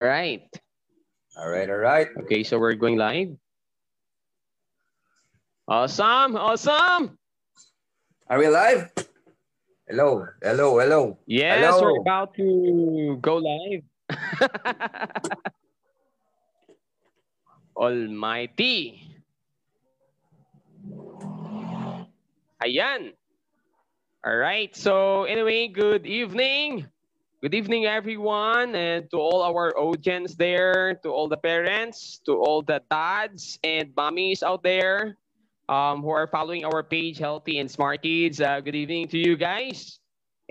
right. All right, all right. Okay, so we're going live. Awesome, awesome. Are we live? Hello, hello, hello. Yes, hello. we're about to go live. Almighty. Ayan. All right. So anyway, good evening. Good evening, everyone, and to all our audience there, to all the parents, to all the dads and mommies out there um, who are following our page, Healthy and Smart Kids. Uh, good evening to you guys.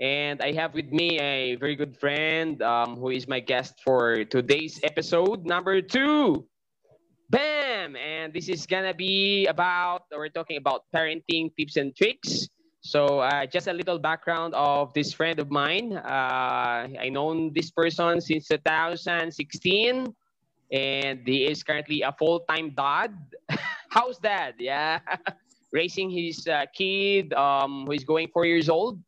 And I have with me a very good friend um, who is my guest for today's episode, number two. Bam! And this is gonna be about, we're talking about parenting tips and tricks so uh, just a little background of this friend of mine. Uh, I known this person since 2016, and he is currently a full-time dad, house dad. Yeah, raising his uh, kid um, who is going four years old,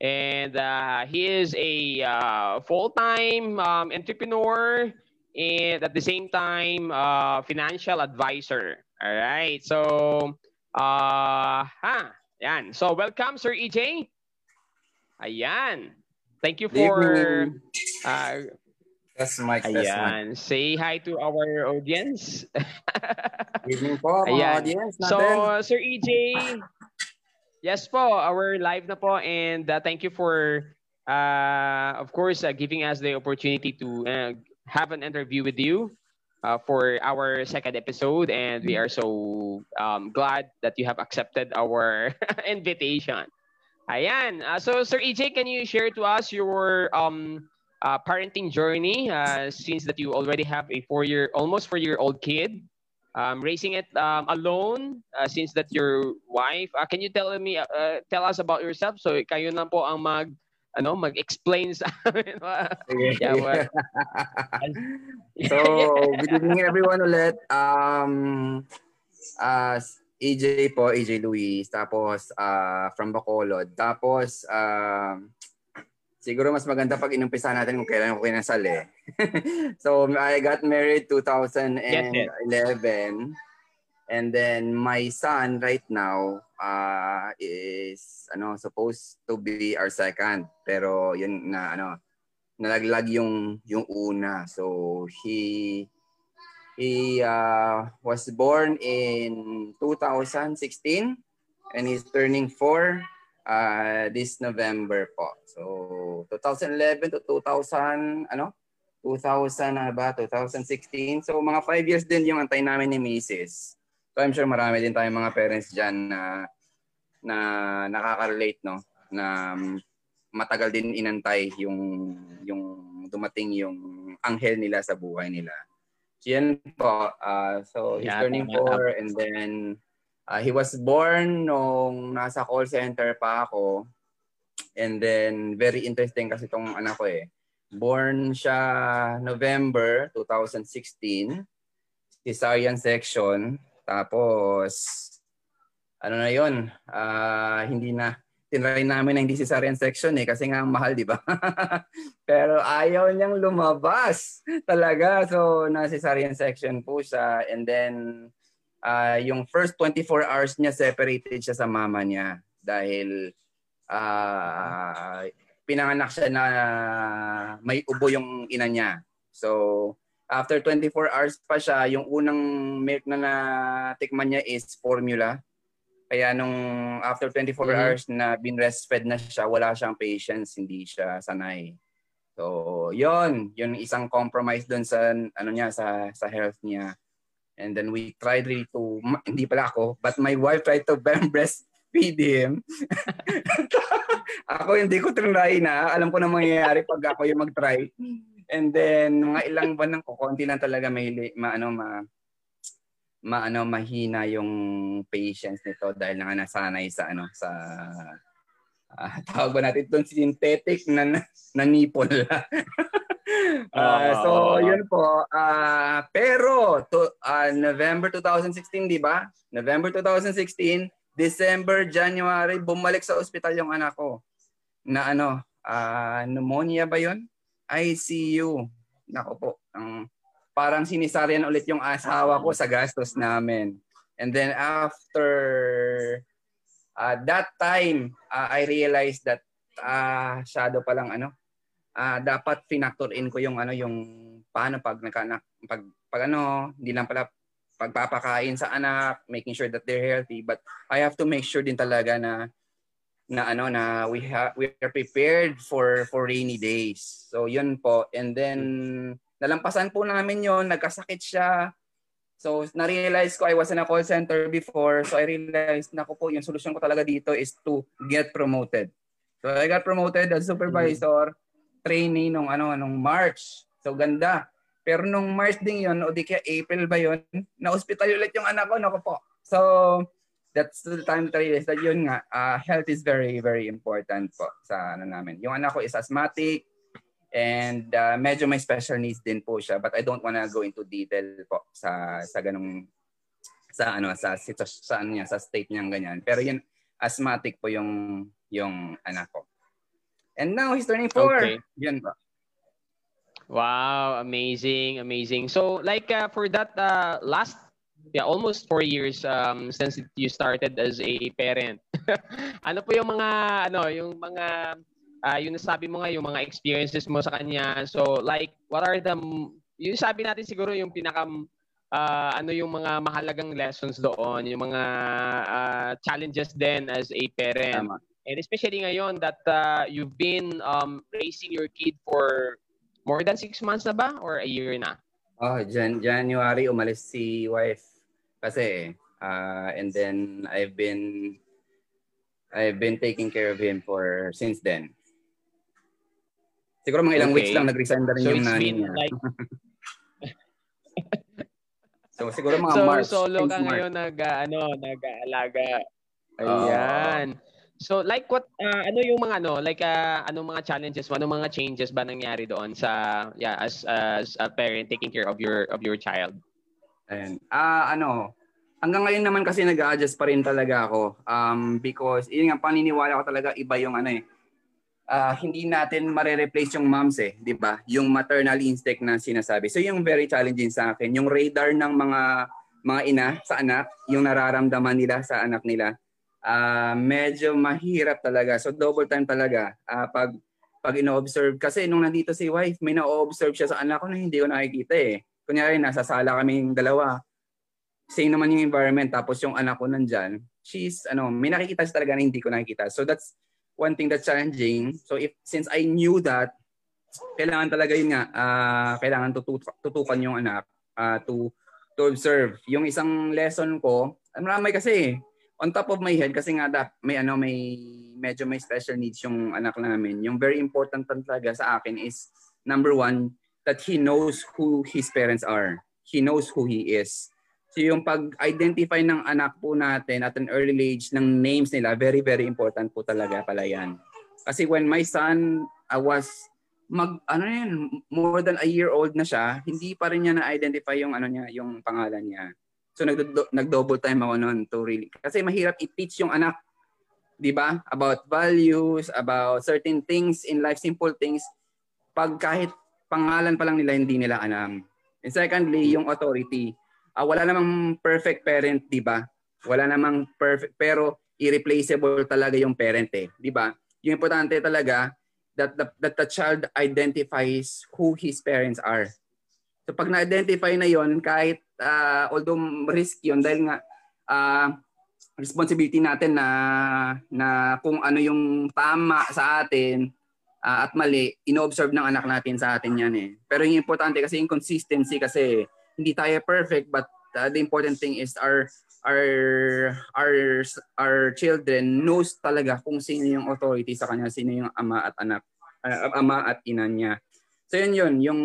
and uh, he is a uh, full-time um, entrepreneur and at the same time uh, financial advisor. All right, so uh, huh Yan. So, welcome, Sir EJ. Ayan. Thank you for... Uh, Yes, Mike. Ayan. Yes, Say hi to our audience. Evening po, mga Ayan. audience natin. So, Sir EJ, yes po, our live na po. And uh, thank you for, uh, of course, uh, giving us the opportunity to uh, have an interview with you uh, for our second episode, and we are so um, glad that you have accepted our invitation. Ayan. Uh, so, Sir EJ, can you share to us your um, uh, parenting journey uh, since that you already have a four-year, almost four-year-old kid, um, raising it um, alone uh, since that your wife. Can you tell me, tell us about yourself? So, kayo na po ang mag ano, mag-explain sa amin. yeah, well, so, good evening everyone ulit. Um, uh, AJ po, AJ Luis. Tapos, uh, from Bacolod. Tapos, uh, siguro mas maganda pag inumpisa natin kung kailan ako kinasal eh. so, I got married 2011. Yes, And then my son right now uh, is ano supposed to be our second pero yun na ano nalaglag yung yung una. So he he uh, was born in 2016 and he's turning 4 uh, this November po. So 2011 to 2000 ano 2000 ano ba 2016. So mga 5 years din yung antay namin ni Mrs. So I'm sure marami din tayong mga parents dyan na na nakaka-relate no na matagal din inantay yung yung dumating yung anghel nila sa buhay nila. So yan po. Uh, so he's yeah, turning four and then uh, he was born nung nasa call center pa ako. And then very interesting kasi tong anak ko eh. Born siya November 2016 cesarean section tapos, ano na yon uh, hindi na, tinry namin na hindi cesarean section eh kasi nga mahal, di ba? Pero ayaw niyang lumabas talaga. So, na cesarean section po siya. And then, uh, yung first 24 hours niya, separated siya sa mama niya dahil uh, pinanganak siya na may ubo yung ina niya. So, after 24 hours pa siya, yung unang milk na natikman niya is formula. Kaya nung after 24 mm-hmm. hours na bin breastfed na siya, wala siyang patience, hindi siya sanay. So, yon yun isang compromise doon sa ano niya sa sa health niya. And then we tried really to hindi pala ako, but my wife tried to breastfeed him. ako hindi ko trinay na. Alam ko na mangyayari pag ako yung mag-try. And then mga ilang buwan nang kukunti lang talaga may maano ma maano mahina yung patience nito dahil nga nasanay sa ano sa uh, tawag ba natin itong synthetic na na nipple. uh, so yun po uh, pero to, uh, November 2016 di ba? November 2016, December, January bumalik sa ospital yung anak ko na ano uh, pneumonia ba 'yon? ICU. nako po, ang parang sinisaryan ulit yung asawa ko sa gastos namin. And then after uh, that time, uh, I realized that uh, shadow pa lang ano, uh, dapat finactor in ko yung ano yung paano pag nagkaanak pag pag ano, hindi lang pala pagpapakain sa anak, making sure that they're healthy, but I have to make sure din talaga na na ano na we have we are prepared for for rainy days. So yun po. And then nalampasan po namin yon, nagkasakit siya. So na-realize ko I was in a call center before. So I realized na ko po yung solusyon ko talaga dito is to get promoted. So I got promoted as supervisor mm-hmm. trainee nung ano nung March. So ganda. Pero nung March din yon o di kaya April ba yon, na-hospital ulit yung anak ko, nako po. So that's the time to realize that yun nga, uh, health is very, very important po sa ano namin. Yung anak ko is asthmatic and uh, medyo may special needs din po siya but I don't wanna go into detail po sa sa ganung sa ano sa sa ano niya sa state niya ganyan. Pero yun asthmatic po yung yung anak ko. And now he's turning 4. Okay. Yun po. Wow, amazing, amazing. So like uh, for that uh, last yeah, almost four years um, since you started as a parent. ano po yung mga ano, yung mga uh, yung nasabi mo nga yung mga experiences mo sa kanya. So like what are the yung sabi natin siguro yung pinaka uh, ano yung mga mahalagang lessons doon, yung mga uh, challenges then as a parent. Tama. And especially ngayon that uh, you've been um, raising your kid for more than six months na ba or a year na? Oh, Jan January umalis si wife kasi uh, and then I've been I've been taking care of him for since then. Siguro mga ilang okay. weeks lang nag-resign na rin so yung nanay niya. Like... so siguro mga so, March. Solo ka March. ngayon nag ano, nag-aalaga. Ayan. Uh, so like what uh, ano yung mga ano, like uh, anong mga challenges, ano mga changes ba nangyari doon sa yeah as as a parent taking care of your of your child? Ayan. Ah, uh, ano, hanggang ngayon naman kasi nag-adjust pa rin talaga ako. Um, because, yun nga, paniniwala ko talaga iba yung ano eh. Uh, hindi natin mare-replace yung moms eh, di ba? Yung maternal instinct na sinasabi. So yung very challenging sa akin, yung radar ng mga mga ina sa anak, yung nararamdaman nila sa anak nila, uh, medyo mahirap talaga. So double time talaga uh, pag pag ino-observe. Kasi nung nandito si wife, may na-observe siya sa anak ko na hindi ko nakikita eh kunyari nasa sala kaming dalawa, same naman yung environment tapos yung anak ko nandyan, she's ano, may nakikita siya talaga na hindi ko nakikita. So that's one thing that's challenging. So if since I knew that kailangan talaga yun nga uh, kailangan tutu- tutukan yung anak uh, to to observe. Yung isang lesson ko, marami kasi on top of my head kasi nga da, may ano may medyo may special needs yung anak namin. Yung very important talaga sa akin is number one, that he knows who his parents are. He knows who he is. So yung pag-identify ng anak po natin at an early age ng names nila, very, very important po talaga pala yan. Kasi when my son uh, was mag ano yan, more than a year old na siya, hindi pa rin niya na-identify yung ano niya, yung pangalan niya. So nag nag-double time ako noon to really kasi mahirap i-teach yung anak 'di ba? About values, about certain things in life, simple things. Pag kahit pangalan pa lang nila hindi nila alam. And secondly, yung authority. Uh, wala namang perfect parent, 'di ba? Wala namang perfect pero irreplaceable talaga yung parent eh, 'di ba? Yung importante talaga that the, that the child identifies who his parents are. So pag na-identify na 'yon kahit uh, although risk 'yon dahil nga uh, responsibility natin na na kung ano yung tama sa atin uh, at mali, ino-observe ng anak natin sa atin yan eh. Pero yung importante kasi yung consistency kasi hindi tayo perfect but uh, the important thing is our our our our children knows talaga kung sino yung authority sa kanya, sino yung ama at anak, uh, ama at ina niya. So yun yun, yung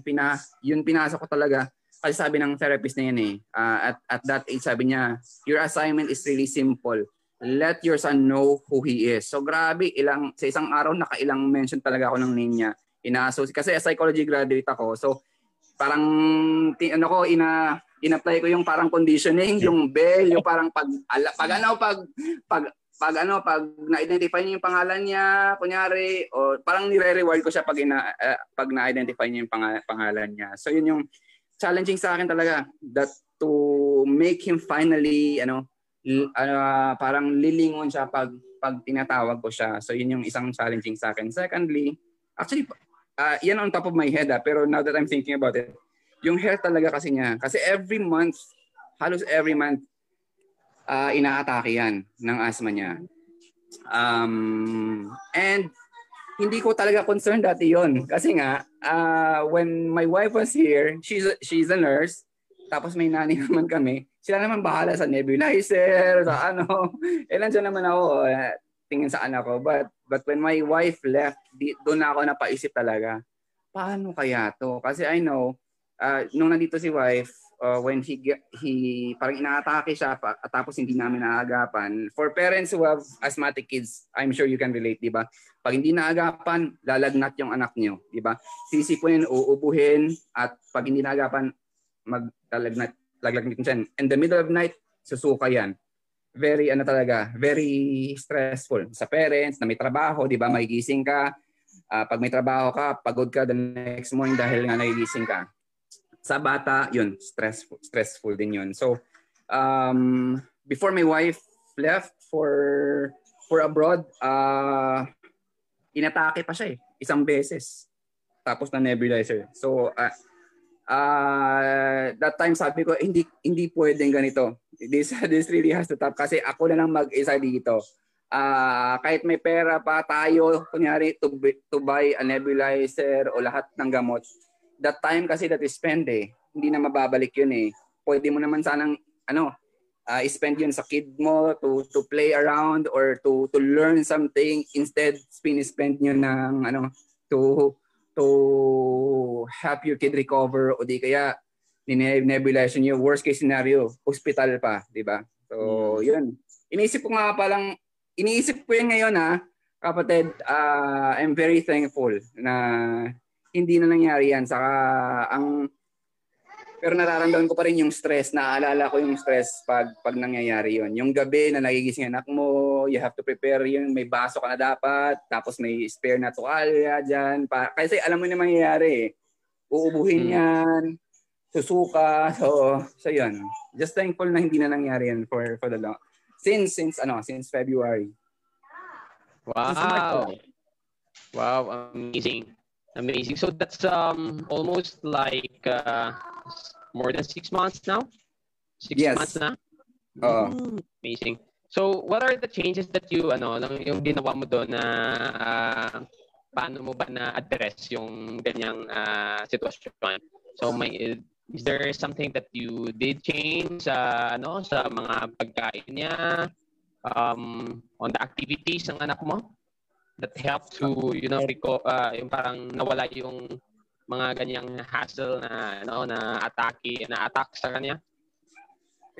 pina yun pinasa ko talaga kasi sabi ng therapist na yan eh, uh, at, at that age sabi niya, your assignment is really simple let your son know who he is. So grabe, ilang sa isang araw nakailang mention talaga ako ng name niya. Inaso kasi psychology graduate ako. So parang ano ko ina in-apply ko yung parang conditioning, yung bell, yung parang pag ala, pag ano pag pag pag ano, pag na-identify niya yung pangalan niya, kunyari, o parang nire-reward ko siya pag, ina, uh, pag na-identify niya yung pangalan, pangalan niya. So yun yung challenging sa akin talaga that to make him finally ano uh, parang lilingon siya pag pag tinatawag ko siya. So yun yung isang challenging sa akin. Secondly, actually uh, yan on top of my head ah, pero now that I'm thinking about it, yung health talaga kasi niya. Kasi every month, halos every month, uh, inaatake yan ng asthma niya. Um, and hindi ko talaga concerned dati yon Kasi nga, uh, when my wife was here, she's, she's a nurse, tapos may nani naman kami, sila naman bahala sa nebulizer, sa ano. Eh, nandiyan naman ako, uh, tingin sa anak ko. But, but when my wife left, di, doon ako napaisip talaga, paano kaya to? Kasi I know, uh, nung nandito si wife, uh, when he he parang inaatake siya pa, tapos hindi namin naagapan. For parents who have asthmatic kids, I'm sure you can relate, 'di ba? Pag hindi naagapan, lalagnat yung anak niyo, 'di ba? Sisipunin, uubuhin at pag hindi naagapan, maglalagnat laglagnat siya. In the middle of night, susuka yan. Very ano talaga, very stressful sa parents na may trabaho, 'di ba? Magigising ka, uh, pag may trabaho ka, pagod ka the next morning dahil nga nagigising ka sa bata, yun, stressful, stressful din yun. So, um, before my wife left for for abroad, uh, inatake pa siya eh, isang beses. Tapos na nebulizer. So, uh, uh, that time sabi ko, hindi hindi pwedeng ganito. This, this really has to stop kasi ako na lang mag-isa dito. Uh, kahit may pera pa tayo, kunyari, to, to buy a nebulizer o lahat ng gamot, that time kasi that is spend eh, hindi na mababalik yun eh. Pwede mo naman sanang, ano, uh, spend yun sa kid mo to to play around or to to learn something instead spin spend nyo ng ano to to help your kid recover o di kaya ni-nebulize nyo worst case scenario hospital pa di ba so mm. yun iniisip ko nga pa lang iniisip ko yun ngayon ha kapatid uh, I'm very thankful na hindi na nangyari yan. Saka ang pero nararamdaman ko pa rin yung stress. Naaalala ko yung stress pag pag nangyayari yon. Yung gabi na nagigising anak mo, you have to prepare yung may baso ka na dapat, tapos may spare na tuwalya dyan. Pa, kasi alam mo na mangyayari eh. Uubuhin hmm. yan, susuka. So, so yun. Just thankful na hindi na nangyari yan for, for the long. Since, since, ano, since February. Wow. Wow, amazing. Amazing. So that's um almost like uh, more than six months now. Six yes. months na. Uh, mm, amazing. So what are the changes that you ano yung ginawa mo doon na uh, paano mo ba na address yung ganyang uh, sitwasyon? So may is there something that you did change sa ano sa mga pagkain niya um on the activities ng anak mo? that help to you know reco- uh, yung parang nawala yung mga ganyang hassle na no na atake na attack sa kanya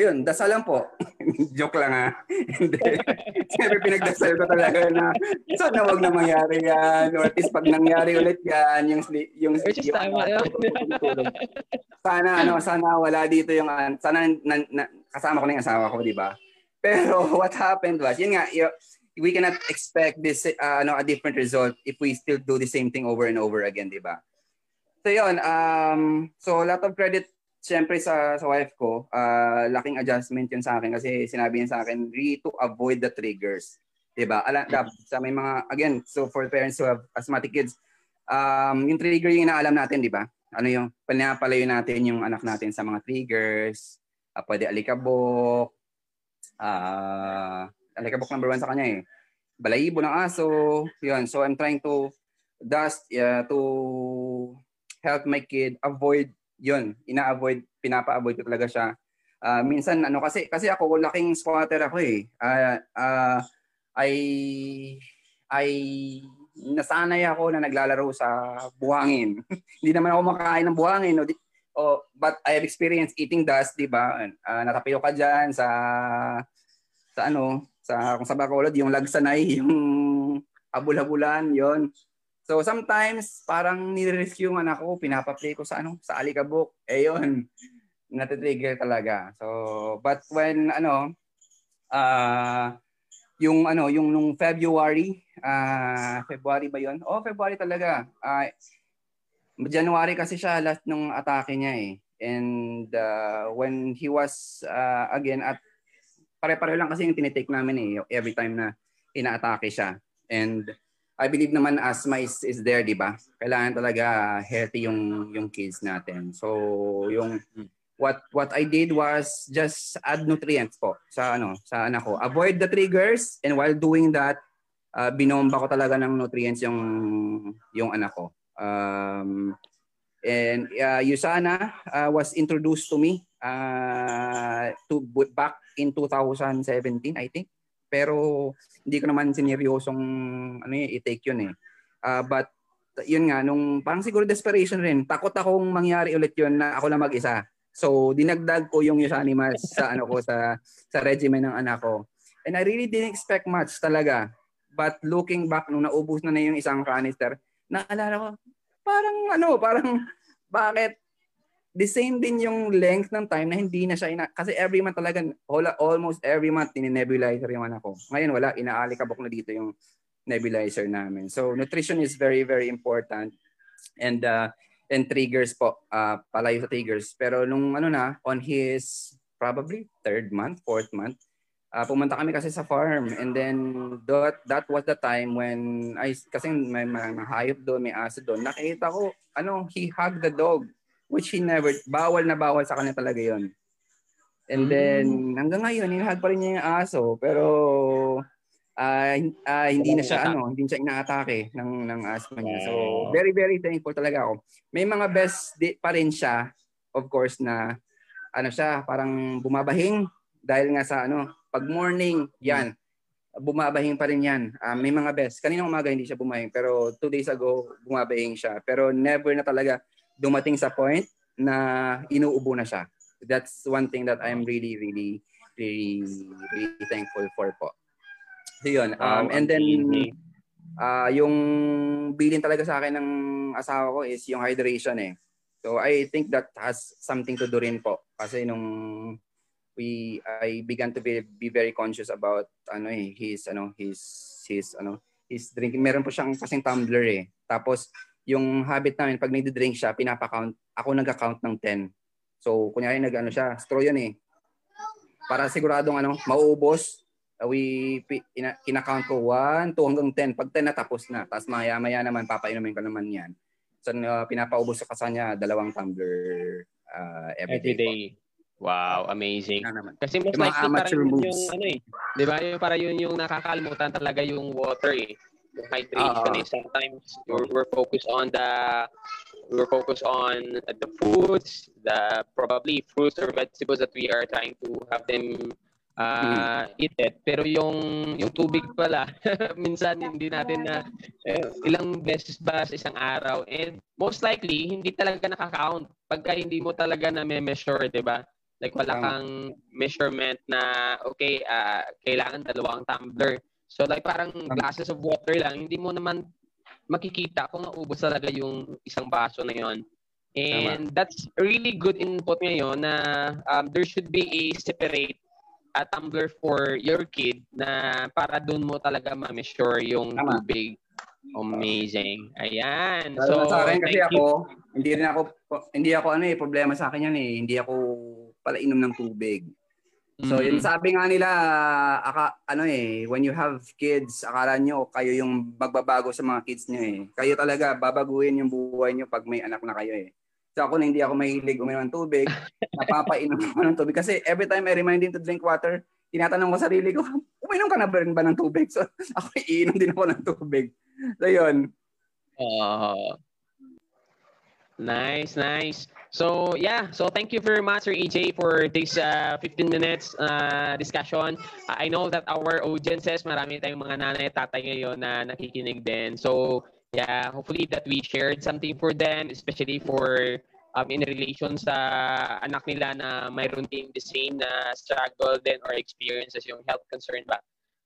yun, dasal lang po. Joke lang ha. Hindi. Siyempre pinagdasal ko talaga na sana wag na mangyari yan. Or at least pag nangyari ulit yan, yung yung, Which is tama yun. sana ano, sana wala dito yung sana na, na, kasama ko na yung asawa ko, di ba? Pero what happened was, yun nga, yung, we cannot expect this uh, ano a different result if we still do the same thing over and over again, 'di ba? So 'yon, um so lot of credit siyempre sa sa wife ko, uh, laking adjustment 'yun sa akin kasi sinabi niya sa akin really to avoid the triggers. 'Di ba? Ala sa may mga again, so for parents who have asthmatic kids, um yung trigger yung inaalam natin, 'di ba? Ano yung pinapalayo natin yung anak natin sa mga triggers, uh, pwede alikabok, uh, alikabok number one sa kanya eh. Balayibo ng aso, yun. So I'm trying to dust uh, to help my kid avoid yun. Ina-avoid, pinapa-avoid ko talaga siya. Uh, minsan ano kasi kasi ako laking squatter ako eh. Uh, uh, I I nasanay ako na naglalaro sa buhangin. Hindi naman ako makain ng buhangin. No? Oh, but I have experienced eating dust, di ba? Uh, natapio ka diyan sa sa ano, sa kung sa Bacolod, yung lagsanay, yung abul-abulan, yon. So sometimes parang nire-risk yung anak ko, pinapa-play ko sa ano, sa alikabok. Eh yun, natitrigger talaga. So but when ano, uh, yung ano, yung nung February, uh, February ba 'yon? Oh, February talaga. Uh, January kasi siya last nung atake niya eh. And uh, when he was uh, again at pare-pareho lang kasi yung tinitake namin eh every time na inaatake siya. And I believe naman asthma is, is there, di ba? Kailangan talaga healthy yung yung kids natin. So, yung what what I did was just add nutrients po sa ano sa anak ko. Avoid the triggers and while doing that, uh, binomba ko talaga ng nutrients yung yung anak ko. Um, and uh, Yusana uh, was introduced to me uh, to back in 2017 I think. Pero hindi ko naman sineryosong ano yun, i-take yun eh. Uh, but yun nga, nung parang siguro desperation rin. Takot akong mangyari ulit yun na ako lang mag-isa. So, dinagdag ko yung Yosanimas sa ano ko sa sa regimen ng anak ko. And I really didn't expect much talaga. But looking back nung naubos na na yung isang canister, naalala ko, parang ano, parang bakit the same din yung length ng time na hindi na siya ina kasi every month talaga almost every month tininebulizer yung anak ko. Ngayon wala, inaalikabok na dito yung nebulizer namin. So nutrition is very very important and uh, and triggers po, uh, palayo sa triggers. Pero nung ano na, on his probably third month, fourth month, uh, pumunta kami kasi sa farm. And then that, that was the time when, ay, kasi may mga hayop doon, may aso doon. Nakita ko, ano, he hugged the dog, which he never, bawal na bawal sa kanya talaga yon And then, mm. hanggang ngayon, hinahag pa rin niya yung aso. Pero, uh, uh, hindi na siya ano, hindi siya inaatake ng ng asthma niya. So very very thankful talaga ako. May mga best di, pa rin siya of course na ano siya, parang bumabahing dahil nga sa ano, pag morning, yan. Bumabahing pa rin yan. Uh, may mga best. Kaninang umaga hindi siya bumahing pero two days ago bumabahing siya. Pero never na talaga dumating sa point na inuubo na siya. That's one thing that I'm really, really, really, really thankful for po. So yun. Um, and then, uh, yung bilin talaga sa akin ng asawa ko is yung hydration eh. So I think that has something to do rin po. Kasi nung we I began to be, be very conscious about ano eh his ano his his ano his drinking meron po siyang kasing tumbler eh tapos yung habit namin pag nagdi-drink siya pinapa-count ako nag-count ng 10 so kunyari nag ano siya straw yun eh para siguradong ano mauubos we ina, kinakount ko 1, 2 hanggang 10. Pag 10 na tapos na. Tapos maya-maya naman papainumin ko naman yan. So uh, pinapaubos ko sa kanya dalawang tumbler uh, every, every day. Wow, amazing. Kasi most likely parang yun yung ano eh. 'Di ba? Yung para yun yung nakakalimutan talaga yung water eh. Hydration uh, eh. Sometimes we're, we're focused on the we're focused on the foods, the probably fruits or vegetables that we are trying to have them uh, eat it. Pero yung yung tubig pala, minsan hindi natin na eh, ilang beses ba sa isang araw. And most likely, hindi talaga nakaka-count pagka hindi mo talaga na measure, 'di ba? Like wala kang measurement na okay, uh, kailangan dalawang tumbler. So like parang glasses of water lang, hindi mo naman makikita kung naubos talaga yung isang baso na yon. And Tama. that's really good input ngayon na um, there should be a separate a tumbler for your kid na para doon mo talaga ma-measure yung Tama. tubig. Amazing. Ayan. So, sa akin kasi ako, hindi rin ako hindi ako ano eh problema sa akin yan eh. Hindi ako pala inom ng tubig. So, mm-hmm. yun sabi nga nila, aka, ano eh, when you have kids, akala nyo kayo yung magbabago sa mga kids nyo eh. Kayo talaga, babaguhin yung buhay nyo pag may anak na kayo eh. So ako na hindi ako mahilig uminom ng tubig, napapainom ako ng tubig. Kasi every time I remind him to drink water, tinatanong ko sarili ko, uminom ka na ba ba ng tubig? So ako iinom din ako ng tubig. So yun. Uh, nice, nice. So yeah, so thank you very much, Sir EJ, for this uh, 15 minutes uh, discussion. Uh, I know that our audiences, marami tayong mga nanay at tatay ngayon na nakikinig din. So yeah, hopefully that we shared something for them, especially for um, in relation sa anak nila na mayroon din the same na struggle din or experiences yung health concern ba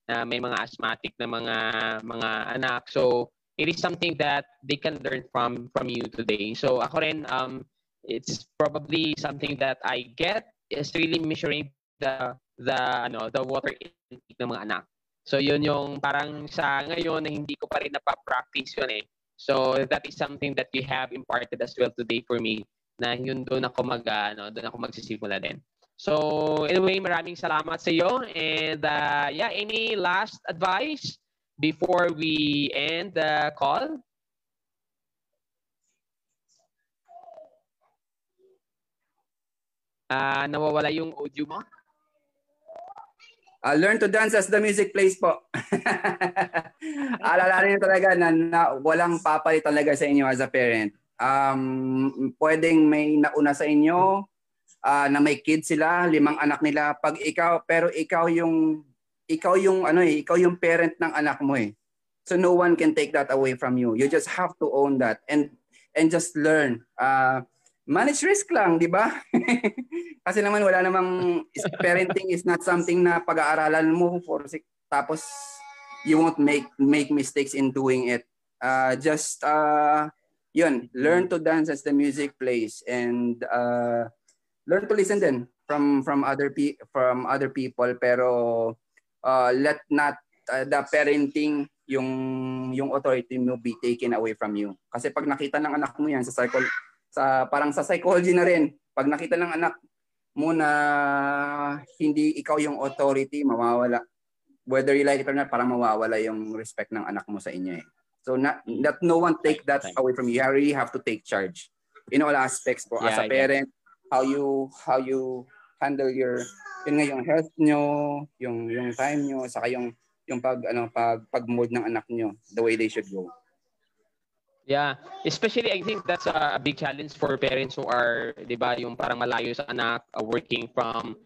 na may mga asthmatic na mga mga anak. So it is something that they can learn from from you today. So ako rin um it's probably something that I get is really measuring the the ano the water intake ng mga anak. So yun yung parang sa ngayon na hindi ko pa rin napapractice yun eh. So that is something that you have imparted as well today for me na yun doon ako mag ano, doon ako magsisimula din. So anyway, maraming salamat sa iyo and uh, yeah, any last advice before we end the call? Uh, nawawala yung audio mo? Uh, learn to dance as the music plays po. Alalahanin talaga na, na walang papalit talaga sa inyo as a parent. Um, pwedeng may nauna sa inyo uh, na may kids sila, limang anak nila. Pag ikaw, pero ikaw yung ikaw yung ano eh, ikaw yung parent ng anak mo eh. So no one can take that away from you. You just have to own that and and just learn. Uh, manage risk lang, di ba? Kasi naman wala namang parenting is not something na pag-aaralan mo for tapos you won't make make mistakes in doing it. Uh, just uh, yun, learn to dance as the music plays and uh, learn to listen din from from other pe- from other people pero uh, let not uh, the parenting yung yung authority mo be taken away from you. Kasi pag nakita ng anak mo yan sa cycle sa parang sa psychology na rin, pag nakita ng anak mo na hindi ikaw yung authority, mawawala. Whether you like it or not, parang mawawala yung respect ng anak mo sa inyo eh. So not, that no one take that away from you. You really have to take charge in all aspects po. Yeah, As a parent, how you how you handle your yun nga yung health nyo, yung yung time nyo, saka yung yung pag ano pag pag mood ng anak nyo, the way they should go. Yeah, especially I think that's a big challenge for parents who are, 'di ba, yung parang malayo sa anak, uh, working from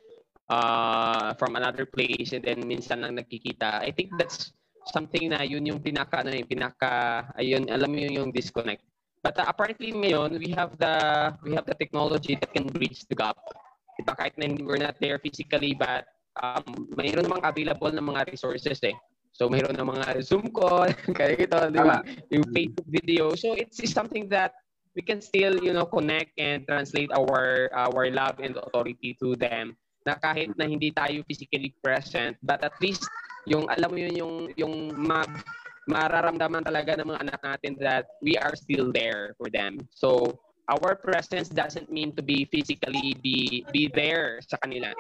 uh from another place and then minsan lang nagkikita. I think that's something na yun yung pinaka ano yung pinaka ayun alam mo yung disconnect. But uh, apparently ngayon we have the we have the technology that can bridge the gap. Diba kahit na we're not there physically but um, mayroon namang available ng mga resources eh. So mayroon ng mga Zoom call, kaya ito, di ba? Yung Facebook video. So it's, it's something that we can still, you know, connect and translate our our love and authority to them na kahit na hindi tayo physically present, but at least yung alam mo yun yung yung mag mararamdaman talaga ng mga anak natin that we are still there for them. So our presence doesn't mean to be physically be be there sa kanila.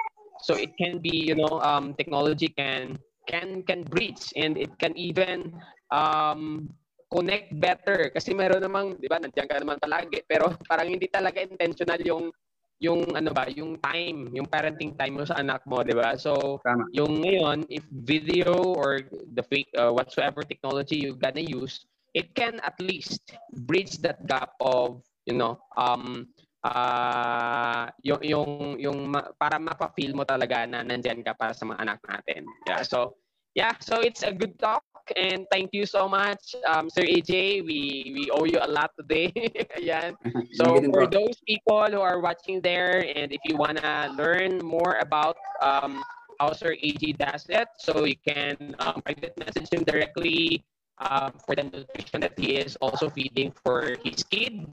So it can be, you know, um, technology can can can bridge and it can even um, connect better kasi meron namang 'di ba nandiyan ka naman palagi pero parang hindi talaga intentional yung yung ano ba yung time yung parenting time mo sa anak mo 'di ba so Tama. yung ngayon if video or the fake uh, whatsoever technology you gonna use it can at least bridge that gap of you know um uh, yung yung yung ma- para mapa-feel mo talaga na nandiyan ka para sa mga anak natin. Yeah, so yeah, so it's a good talk and thank you so much um, Sir AJ. We we owe you a lot today. Ayan. So for those people who are watching there and if you want to learn more about um, how Sir AJ does it, so you can um, private message him directly um, for the nutrition that he is also feeding for his kid.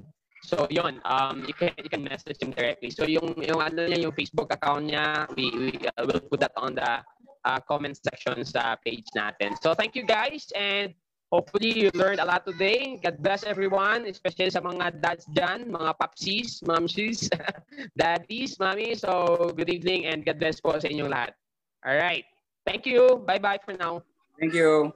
So yon, um, you can you can message him directly. So yung yung ano niya, yung Facebook account niya, we, we uh, will put that on the uh, comment section sa page natin. So thank you guys and hopefully you learned a lot today. God bless everyone, especially sa mga dads dyan, mga papsis, mamsis, daddies, mami. So good evening and God bless po sa inyong lahat. All right. Thank you. Bye-bye for now. Thank you.